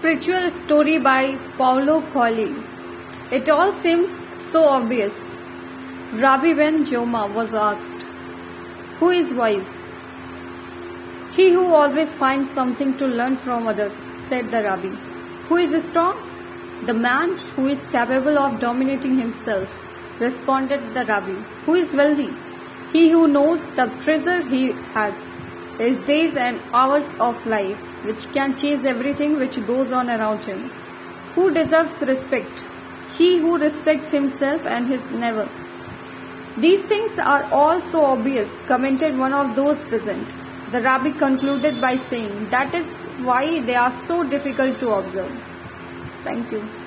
spiritual story by Paulo Coelho. It all seems so obvious. Rabbi Ben Zoma was asked, Who is wise? He who always finds something to learn from others, said the Rabbi. Who is strong? The man who is capable of dominating himself, responded the Rabbi. Who is wealthy? He who knows the treasure he has, his days and hours of life, which can chase everything which goes on around him. Who deserves respect? He who respects himself and his neighbor. These things are all so obvious, commented one of those present. The rabbi concluded by saying, That is why they are so difficult to observe. Thank you.